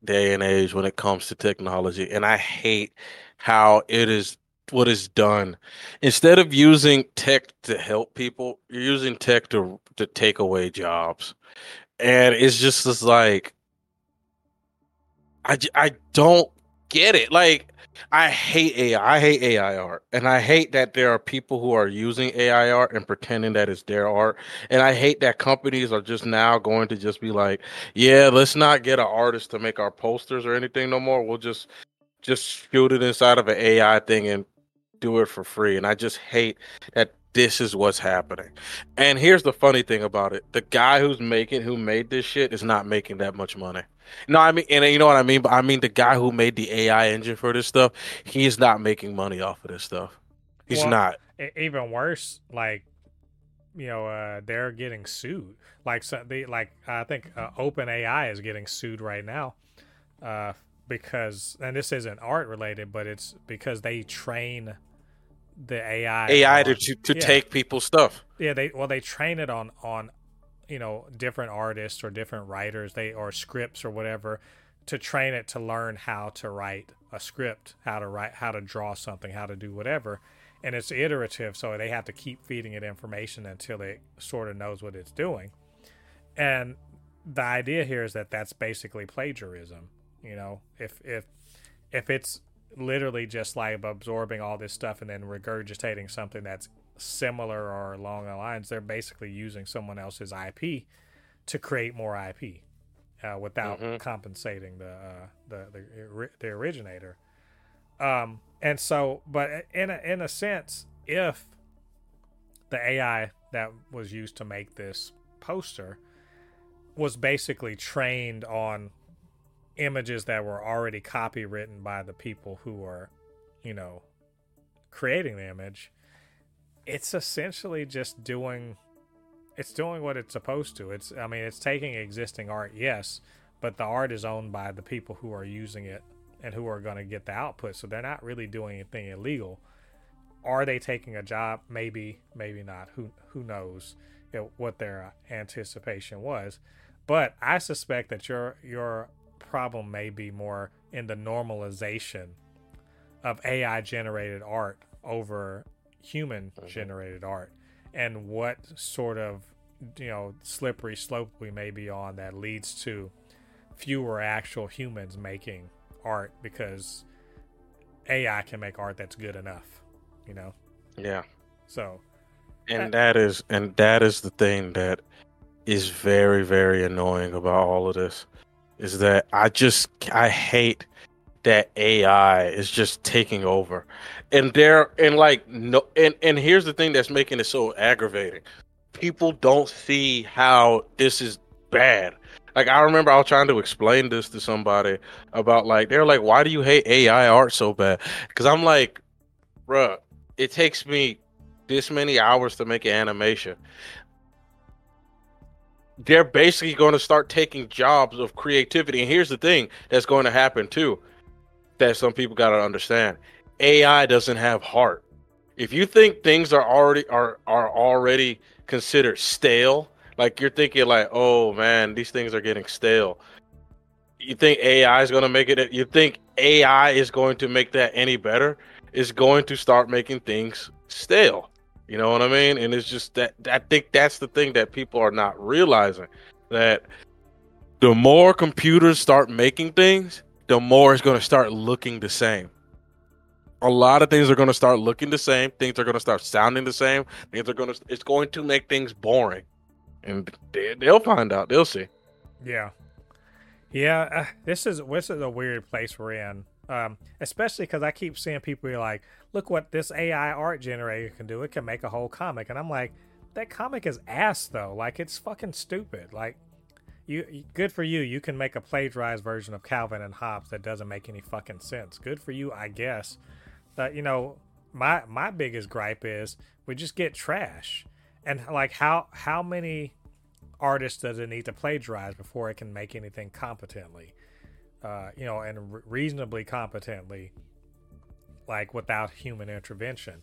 day and age when it comes to technology. And I hate how it is what is done. Instead of using tech to help people, you're using tech to to take away jobs. And it's just this like I, I don't get it. Like I hate AI. I hate AI art. And I hate that there are people who are using AI art and pretending that it's their art. And I hate that companies are just now going to just be like, yeah, let's not get an artist to make our posters or anything no more. We'll just just shoot it inside of an AI thing and do it for free. And I just hate that this is what's happening. And here's the funny thing about it. The guy who's making who made this shit is not making that much money. No, I mean, and you know what I mean. But I mean, the guy who made the AI engine for this stuff, he is not making money off of this stuff. He's
Well,
not.
Even worse, like you know, uh, they're getting sued. Like so they like I think uh, OpenAI is getting sued right now, uh, because and this isn't art related, but it's because they train the AI
AI
on-
to to,
yeah.
take people's stuff.
yeah they well they train it on on you know different artists or different writers they or scripts or whatever to train it to learn how to write a script how to write how to draw something how to do whatever and it's iterative so they have to keep feeding it information until it sort of knows what it's doing and the idea here is that that's basically plagiarism you know if if if it's literally just like absorbing all this stuff and then regurgitating something that's similar or along the lines, they're basically using someone else's IP to create more IP uh, without
Mhm.
compensating the, uh, the the the originator. Um, and so, but in a, in a sense, if the AI that was used to make this poster was basically trained on images that were already copywritten by the people who are, you know, creating the image, it's essentially just doing it's doing what it's supposed to. It's I mean, it's taking existing art, yes, but the art is owned by the people who are using it and who are going to get the output. So they're not really doing anything illegal. Are they taking a job? Maybe, maybe not. Who who knows what their uh, anticipation was? But I suspect that your your problem may be more in the normalization of AI generated art over human mm-hmm. generated art and what sort of you know slippery slope we may be on that leads to fewer actual humans making art because AI can make art that's good enough, you know.
Yeah.
So
And that is and that is the thing that is very very annoying about all of this is that I just I hate that AI is just taking over. And there and like no and and here's the thing that's making it so aggravating. People don't see how this is bad. Like I remember I was trying to explain this to somebody about like they're like why do you hate AI art so bad? Cuz I'm like bruh, it takes me this many hours to make an animation. They're basically going to start taking jobs of creativity. And here's the thing that's going to happen too that some people got to understand. AI doesn't have heart. If you think things are already are are already considered stale, like you're thinking like, "Oh man, these things are getting stale." You think AI is going to make it you think AI is going to make that any better? Is going to start making things stale. You know what I mean? And it's just that I think that's the thing that people are not realizing that the more computers start making things, the more it's going to start looking the same. A lot of things are going to start looking the same. Things are going to start sounding the same. Things are going to. It's going to make things boring, and they, they'll find out. They'll see.
Yeah, yeah. Uh, this is this is a weird place we're in, um, especially because I keep seeing people be like, "Look what this AI art generator can do! It can make a whole comic," and I'm like, "That comic is ass though. Like it's fucking stupid. Like." You, good for you. You can make a plagiarized version of Calvin and Hobbes that doesn't make any fucking sense. Good for you, I guess. But you know, my my biggest gripe is we just get trash, and like how how many artists does it need to plagiarize before it can make anything competently uh, you know and re- reasonably competently like without human intervention.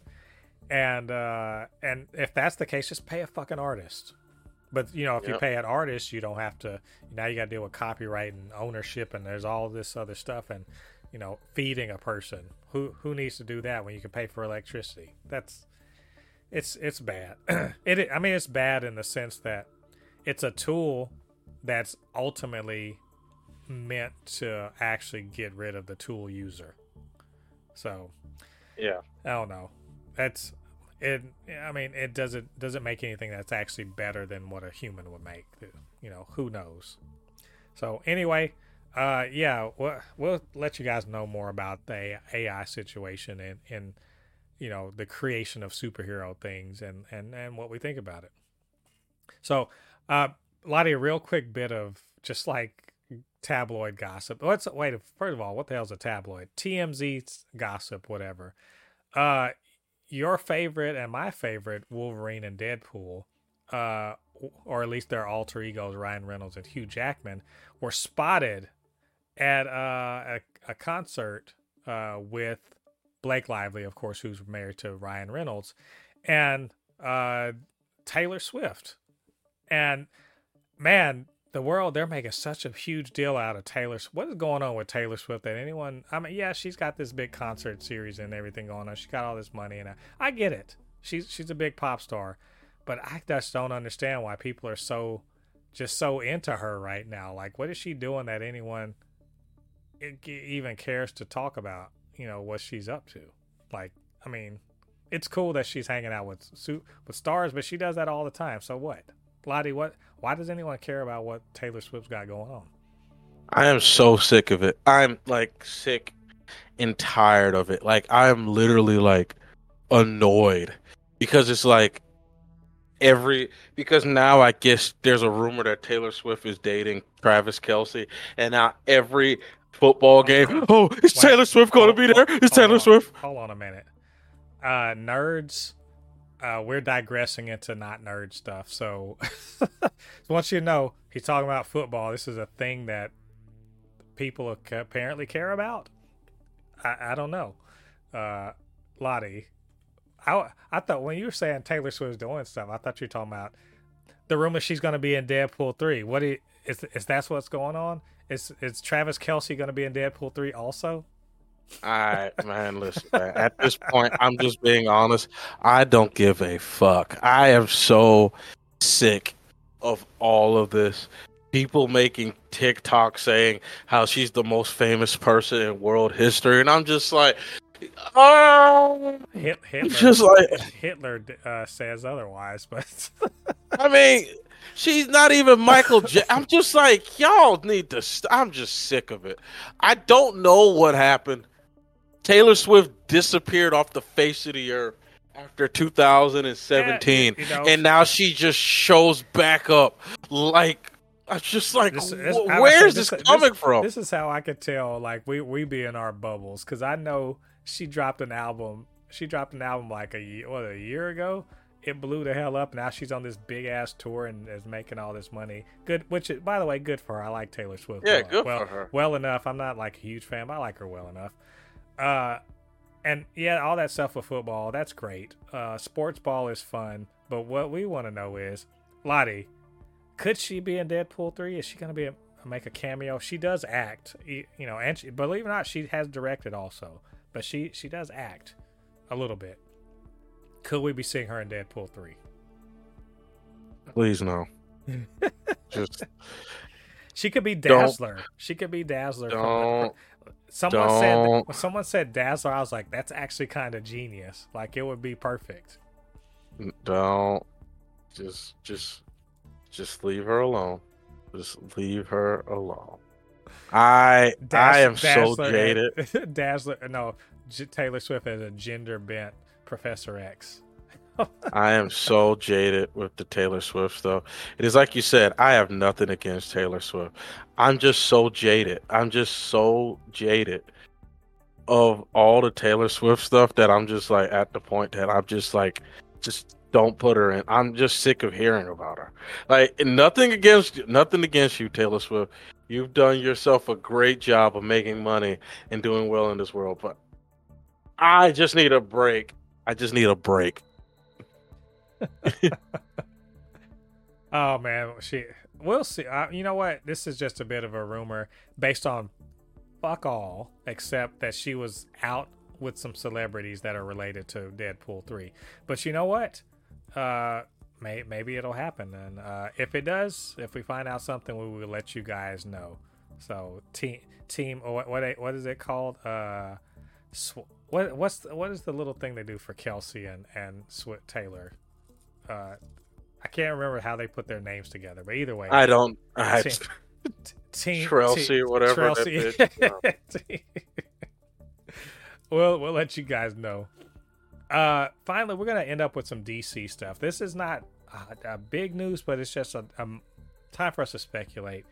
And uh and if that's the case just pay a fucking artist. But you know if you pay an artist you don't have to now you got to deal with copyright and ownership and there's all this other stuff and you know feeding a person. Who who needs to do that when you can pay for electricity? That's it's it's bad. It i mean it's bad in the sense that it's a tool that's ultimately meant to actually get rid of the tool user. So
Yeah.
I don't know. That's it. I mean, it doesn't doesn't make anything that's actually better than what a human would make. You know, who knows? So anyway, uh, yeah, we'll, we'll let you guys know more about the AI situation and and you know the creation of superhero things and and and what we think about it. So, uh, Lottie, a real quick bit of just like tabloid gossip. Let's wait. First of all, what the hell's a tabloid? TMZ gossip, whatever. Uh, your favorite and my favorite Wolverine and Deadpool, uh, or at least their alter egos, Ryan Reynolds and Hugh Jackman, were spotted at uh, a, a concert uh, with Blake Lively, of course, who's married to Ryan Reynolds, and uh, Taylor Swift. And man, the world they're making such a huge deal out of Taylor. What is going on with Taylor Swift? That anyone? I mean, yeah, she's got this big concert series and everything going on. She's got all this money, and I, I get it. She's she's a big pop star, but I just don't understand why people are so just so into her right now. Like, what is she doing that anyone even cares to talk about? You know what she's up to. Like, I mean, it's cool that she's hanging out with with stars, but she does that all the time. So what? Lottie, what? Why does anyone care about what Taylor Swift's got going on?
I am so sick of it. I'm like sick and tired of it. Like I am literally like annoyed because it's like every because now I guess there's a rumor that Taylor Swift is dating Travis Kelce, and now every football game, oh, is Taylor Swift going to be there? Is Taylor
on,
Swift?
Hold on a minute. Uh, nerds uh, we're digressing into not nerd stuff. So, once you know he's talking about football, this is a thing that people apparently care about. I, I don't know. Uh, Lottie, I, I thought when you were saying Taylor Swift's doing stuff, I thought you were talking about the rumor she's going to be in Deadpool 3. What is, is, that what's going on? Is, is Travis Kelce going to be in Deadpool 3 also?
I man, listen. Man, at this point, I'm just being honest. I don't give a fuck. I am so sick of all of this. People making TikTok saying how she's the most famous person in world history, and I'm just like, oh,
Hitler, just like Hitler uh, says otherwise, but
I mean, she's not even Michael. J- I'm just like, y'all need to. St- I'm just sick of it. I don't know what happened. Taylor Swift disappeared off the face of the earth after 2017, yeah, you know, and now she just shows back up. Like, I'm just like, this, this, wh- where's this, this, coming from?
This is how I could tell. Like, we we be in our bubbles because I know she dropped an album. She dropped an album like a year, what a year ago. It blew the hell up. Now she's on this big ass tour and is making all this money. Good, which by the way, good for her. I like Taylor Swift.
Yeah, well, good
well,
for her.
Well enough. I'm not like a huge fan, but I like her well enough. Uh, and yeah, all that stuff with football, that's great. Uh, sports ball is fun, but what we want to know is, Lottie, could she be in Deadpool three? Is she going to be a, make a cameo? She does act, you know, and she, believe it or not, she has directed also, but she she does act a little bit. Could we be seeing her in Deadpool three?
Please no. Just
she could be Dazzler. She could be Dazzler.
Don't
Someone Don't. said someone said Dazzler, I was like, that's actually kind of genius. Like it would be perfect.
Don't just just just leave her alone. Just leave her alone. I I am Dazzler, so jaded.
Dazzler, no, Taylor Swift is a gender bent Professor X.
I am so jaded with the Taylor Swift stuff. It is like you said, I have nothing against Taylor Swift. I'm just so jaded. I'm just so jaded of all the Taylor Swift stuff that I'm just like at the point that I'm just like, just don't put her in. I'm just sick of hearing about her. Like nothing against nothing against you, Taylor Swift. You've done yourself a great job of making money and doing well in this world, but I just need a break. I just need a break.
oh man, she. We'll see. Uh, you know what? This is just a bit of a rumor based on fuck all, except that she was out with some celebrities that are related to Deadpool three. But you know what? Uh, may, maybe it'll happen, and uh, if it does, if we find out something, we will let you guys know. So team team, what what what is it called? Uh, sw- what what's the, what is the little thing they do for Kelce and and Sw- Taylor? Uh, I can't remember how they put their names together, but either way,
I don't. I team, team Trelsey or whatever. Trelsey.
we'll we'll let you guys know. Uh, finally, we're gonna end up with some DC stuff. This is not a big news, but it's just a, a time for us to speculate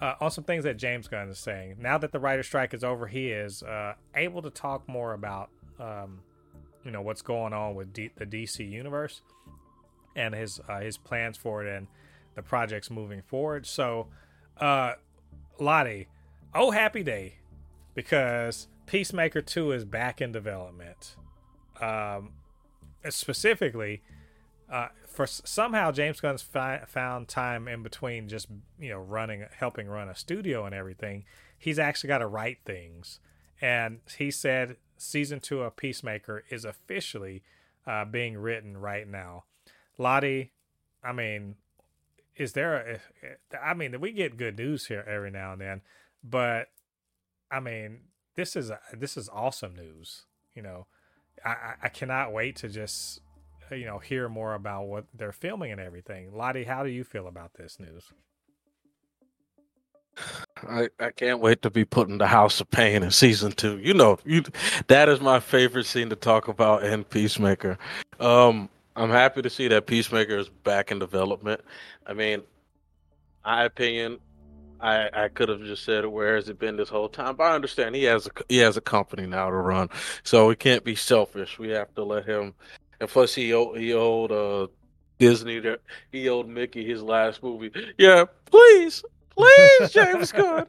uh, on some things that James Gunn is saying. Now that the writer strike is over, he is uh, able to talk more about um, you know what's going on with D- the DC universe and his uh, his plans for it and the projects moving forward. So, uh, Lottie, oh happy day, because Peacemaker Two is back in development. Um, specifically, uh, for somehow James Gunn's fi- found time in between just you know running, helping run a studio and everything. He's actually got to write things, and he said season two of Peacemaker is officially uh, being written right now. Lottie, I mean, is there a, I mean, we get good news here every now and then, but I mean, this is a, this is awesome news. You know, I, I cannot wait to just you know hear more about what they're filming and everything. Lottie, how do you feel about this news?
I, I can't wait to be put in the House of Pain in season two. You know, you that is my favorite scene to talk about in Peacemaker. Um, I'm happy to see that Peacemaker is back in development. I mean, my opinion, I I could have just said, "Where has it been this whole time?" But I understand he has a he has a company now to run, so we can't be selfish. We have to let him. And plus, he owed, he owed uh, Disney he owed Mickey his last movie. Yeah, please, please, James Gunn.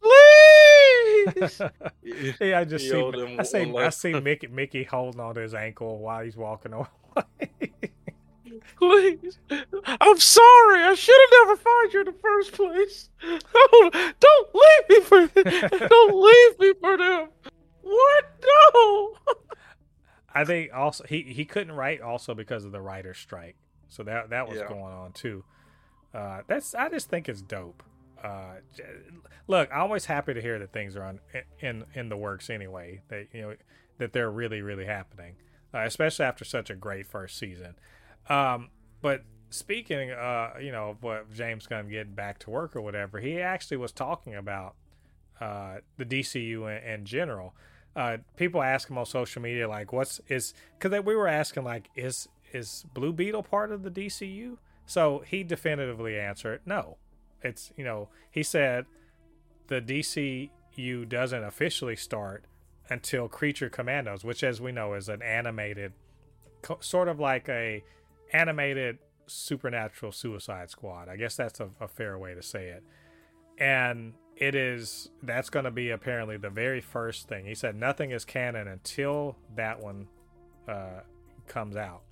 Please.
yeah, I just see I see I see Mickey Mickey holding on to his ankle while he's walking away.
Please. I'm sorry. I should have never fired you in the first place. Don't, don't leave me for don't leave me for them. What? No.
I think also he, he couldn't write also because of the writer's strike. So that that was yeah. going on too. Uh, that's I just think it's dope. Uh, look, I'm always happy to hear that things are on in in the works anyway. That you know that they're really really happening uh, especially after such a great first season. Um, but speaking, uh, you know, of what James Gunn getting back to work or whatever, he actually was talking about uh, the DCU in, in general. Uh, people ask him on social media, like, "What's is?" Because we were asking, like, "Is is Blue Beetle part of the DCU?" So he definitively answered, "No." It's you know, he said the DCU doesn't officially start until Creature Commandos, which, as we know, is an animated, sort of like a animated supernatural Suicide Squad. I guess that's a, a fair way to say it. And it is that's going to be apparently the very first thing. He said nothing is canon until that one uh, comes out,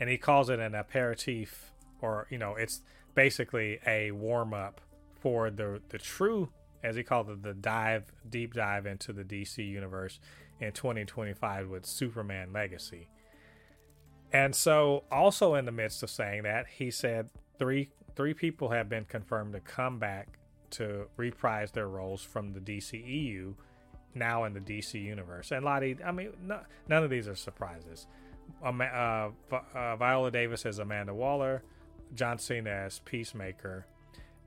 and he calls it an aperitif, or you know, it's basically a warm up for the the true as he called it, the dive, deep dive into the DC universe in 2025 with Superman Legacy. And so, also in the midst of saying that, he said three three people have been confirmed to come back to reprise their roles from the DCEU now in the DC universe. And Lottie, I mean, no, none of these are surprises. Um, uh, uh, Viola Davis as Amanda Waller, John Cena as Peacemaker,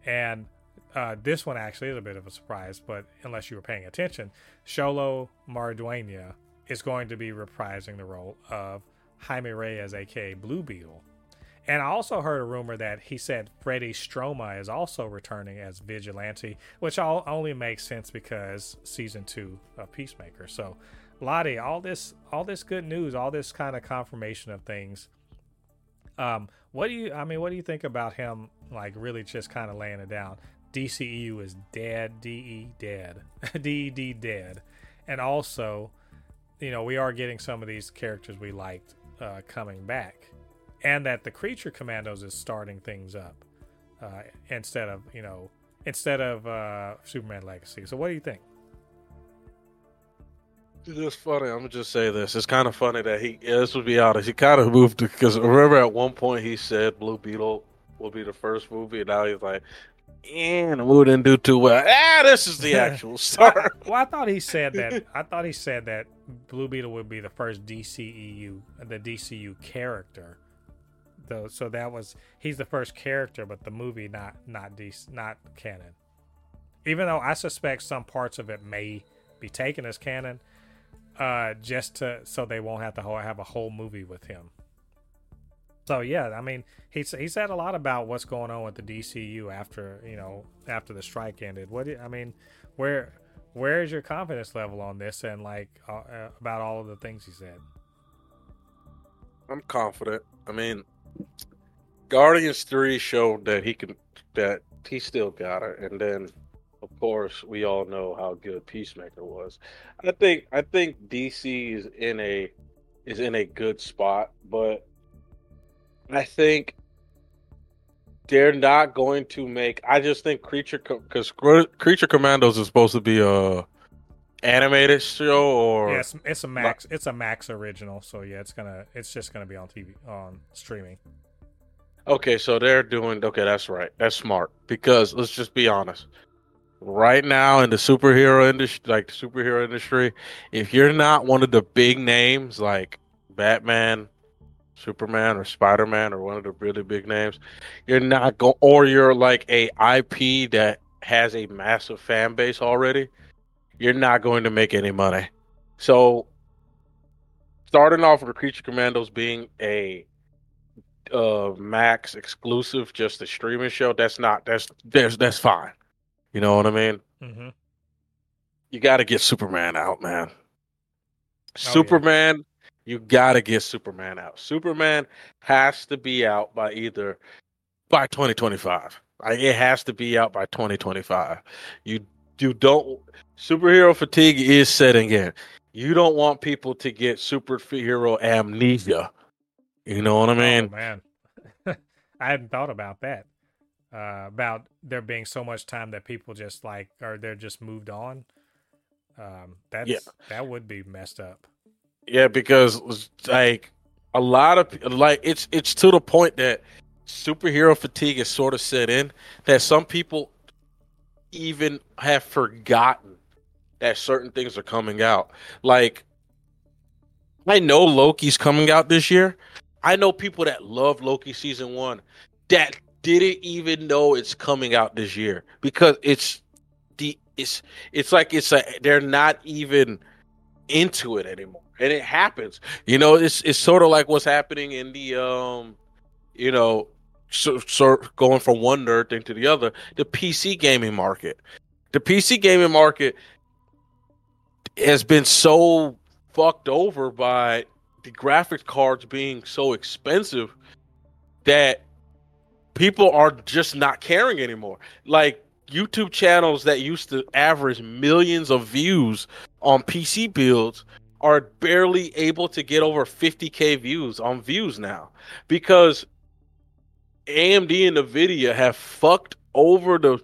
and uh, this one actually is a bit of a surprise, but unless you were paying attention, Xolo Maridueña is going to be reprising the role of Jaime Reyes, aka Blue Beetle. And I also heard a rumor that he said Freddie Stroma is also returning as Vigilante, which all, only makes sense because season two of Peacemaker. So, Lottie, all this, all this good news, all this kind of confirmation of things. Um, what do you? I mean, what do you think about him? Like, really, just kind of laying it down. DCEU is dead, DE dead, DED dead, and also, you know, we are getting some of these characters we liked uh, coming back, and that the Creature Commandos is starting things up uh, instead of you know instead of uh, Superman Legacy. So, what do you think?
It's funny. I'm gonna just say this. It's kind of funny that he. Yeah, this would be honest. He kind of moved because remember at one point he said Blue Beetle will be the first movie, and now he's like, and we didn't do too well. Ah, this is the actual start.
well, I thought he said that. I thought he said that Blue Beetle would be the first DCEU, the DCU character. Though, so that was he's the first character, but the movie not not DC, not canon. Even though I suspect some parts of it may be taken as canon, uh, just to so they won't have to have a whole movie with him. So yeah, I mean, he he said a lot about what's going on with the DCU after you know after the strike ended. What I mean, where where is your confidence level on this and like uh, uh, about all of the things he said?
I'm confident. I mean, Guardians Three showed that he can that he still got it, and then of course we all know how good Peacemaker was. I think I think DC is in a is in a good spot, but I think they're not going to make. I just think Creature because Creature Commandos is supposed to be a animated show or
yeah, it's, it's a max it's a max original so yeah it's gonna it's just gonna be on tv on streaming
okay so they're doing okay that's right that's smart because let's just be honest right now in the superhero industry like the superhero industry if you're not one of the big names like batman superman or spider-man or one of the really big names you're not going or you're like a ip that has a massive fan base already you're not going to make any money. So, starting off with Creature Commandos being a uh, Max exclusive, just a streaming show, that's not that's that's that's fine. You know what I mean?
Mm-hmm.
You got to get Superman out, man. Oh, Superman, yeah. You got to get Superman out. Superman has to be out by either by 2025. It has to be out by 2025. You you don't superhero fatigue is setting in. You don't want people to get superhero amnesia. You know what I mean?
Oh, man, I hadn't thought about that. Uh, about there being so much time that people just like, or they're just moved on. Um, that's yeah. that would be messed up.
Yeah, because like a lot of like it's it's to the point that superhero fatigue is sort of set in that some people even have forgotten that certain things are coming out. Like, I know Loki's coming out this year. I know people that love Loki season one that didn't even know it's coming out this year because it's the it's it's like it's a they're not even into it anymore and it happens you know it's it's sort of like what's happening in the um you know so, going from one nerd thing to the other, the PC gaming market. The PC gaming market has been so fucked over by the graphics cards being so expensive that people are just not caring anymore. Like YouTube channels that used to average millions of views on PC builds are barely able to get over 50k views on views now because AMD and Nvidia have fucked over the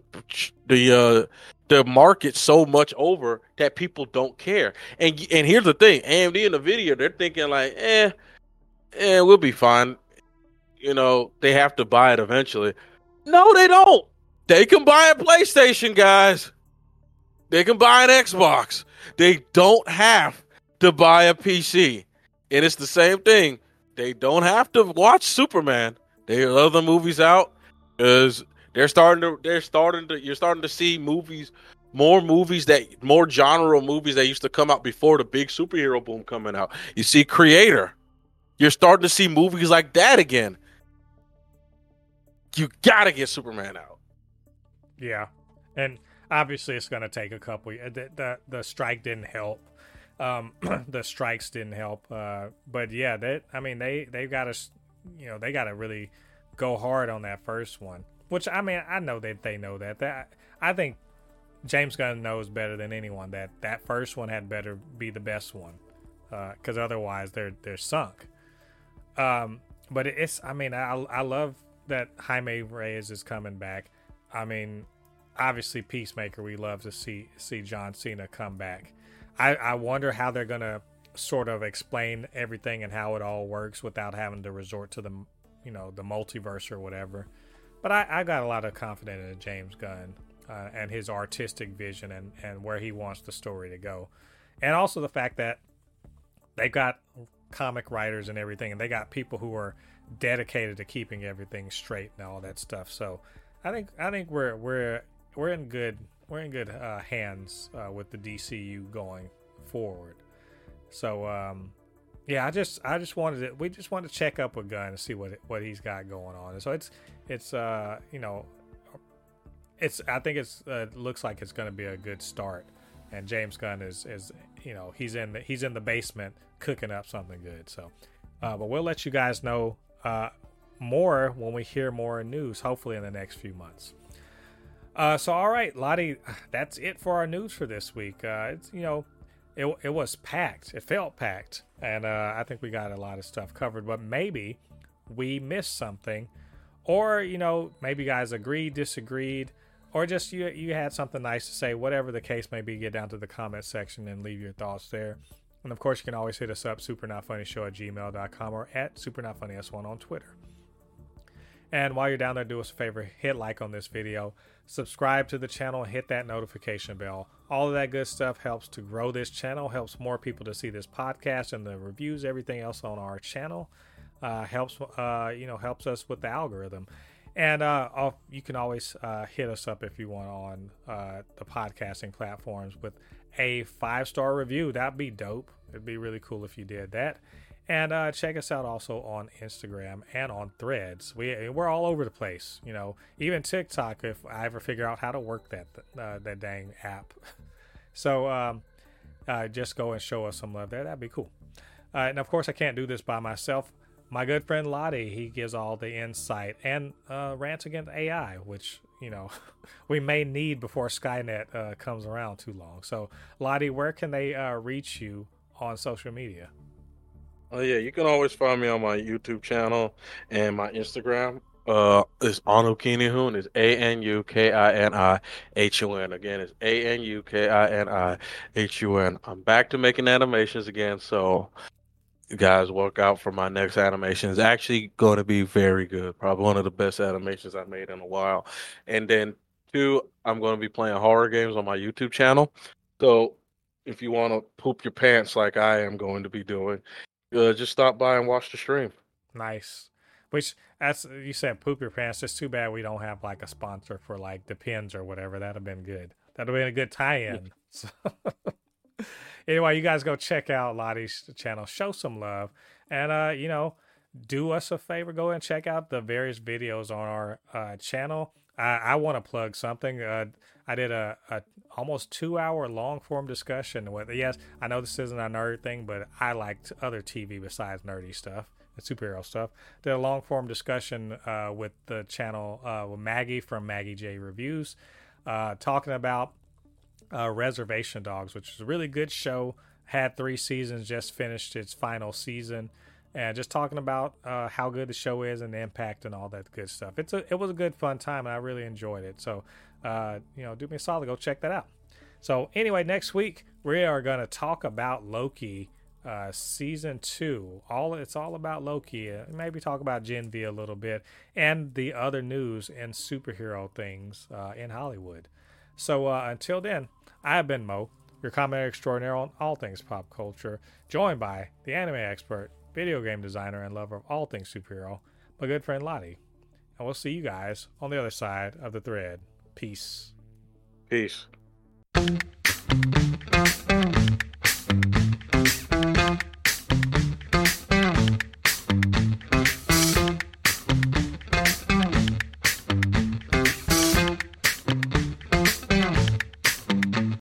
the uh, the market so much over that people don't care. And and here's the thing: AMD and Nvidia, they're thinking like, eh, eh, we'll be fine. You know, they have to buy it eventually. No, they don't. They can buy a PlayStation, guys. They can buy an Xbox. They don't have to buy a PC. And it's the same thing. They don't have to watch Superman. They are other movies out because they're starting to they're starting to you're starting to see movies more movies that more genre movies that used to come out before the big superhero boom coming out. You see Creator. You're starting to see movies like that again. You gotta get Superman out.
Yeah, and obviously it's gonna take a couple. The the, the strike didn't help. Um, the strikes didn't help. Uh, but yeah, that I mean they they've got to you know they got to really go hard on that first one. Which I mean, I know that they know that. That I think James Gunn knows better than anyone that that first one had better be the best one, because uh, otherwise they're they're sunk. Um, but it's I mean I I love that Jaime Reyes is coming back. I mean, obviously Peacemaker, we love to see see John Cena come back. I I wonder how they're gonna sort of explain everything and how it all works without having to resort to the you know the multiverse or whatever. But I, I got a lot of confidence in James Gunn uh, and his artistic vision and and where he wants the story to go, and also the fact that they've got comic writers and everything, and they got people who are dedicated to keeping everything straight and all that stuff. So I think I think we're we're we're in good we're in good uh, hands uh, with the DCU going forward. So um, yeah, I just I just wanted to we just wanted to check up with Gunn and see what what he's got going on. And so it's it's uh you know it's I think it's uh, looks like it's going to be a good start, and James Gunn is is you know he's in the, he's in the basement cooking up something good. So, uh, but we'll let you guys know uh, more when we hear more news. Hopefully in the next few months. Uh, so all right, Lottie, that's it for our news for this week. Uh, it's you know, it it was packed. It felt packed, and uh, I think we got a lot of stuff covered. But maybe we missed something, or you know, maybe you guys agreed, disagreed, or just you you had something nice to say. Whatever the case may be, get down to the comment section and leave your thoughts there. And of course, you can always hit us up, super not funny show at gmail.com or at super not funny s1 on Twitter. And while you're down there, do us a favor, hit like on this video, subscribe to the channel, hit that notification bell. All of that good stuff helps to grow this channel, helps more people to see this podcast and the reviews, everything else on our channel. Uh, helps uh, you know helps us with the algorithm. And uh, you can always uh, hit us up if you want on uh, the podcasting platforms with a five star review. That'd be dope. It'd be really cool if you did that. And uh, check us out also on Instagram and on Threads. We we're all over the place. You know, even TikTok. If I ever figure out how to work that uh, that dang app, so um, uh, just go and show us some love there. That'd be cool. Uh, and of course, I can't do this by myself. My good friend Lottie, he gives all the insight and uh, rants against AI, which you know we may need before Skynet uh, comes around too long. So, Lottie, where can they reach you on social media?
Oh yeah, you can always find me on my YouTube channel and my Instagram. Uh, it's Anukinihun. It's A N U K I N I H U N. Again, it's A N U K I N I H U N. I'm back to making animations again, so you guys work out for my next animation. It's actually going to be very good. Probably one of the best animations I've made in a while. And then two, I'm going to be playing horror games on my YouTube channel. So if you want to poop your pants like I am going to be doing, uh, just stop by and watch the stream.
Nice. Which as you said poop your pants. It's too bad we don't have like a sponsor for like the pins or whatever. That'd have been good. That'd have been a good tie-in. So anyway, you guys go check out Lottie's channel. Show some love, and uh, you know, do us a favor. Go and check out the various videos on our uh, channel. I, I want to plug something. Uh, I did a, a almost two hour long form discussion with. Yes, I know this isn't a nerd thing, but I liked other TV besides nerdy stuff superhero stuff. Did a long form discussion uh, with the channel uh, with Maggie from Maggie J Reviews, uh, talking about uh, Reservation Dogs, which is a really good show. Had three seasons, just finished its final season and just talking about uh, how good the show is and the impact and all that good stuff. It's a it was a good fun time and I really enjoyed it. So uh, you know, do me a solid, go check that out. So anyway, next week we are going to talk about Loki uh, season two. All it's all about Loki. Uh, maybe talk about Gen V a little bit and the other news and superhero things uh, in Hollywood. So uh, until then, I have been Mo, your commentator extraordinaire on all things pop culture, joined by the anime expert video game designer and lover of all things superhero, my good friend Lottie. And we'll see you guys on the other side of the thread. Peace.
Peace.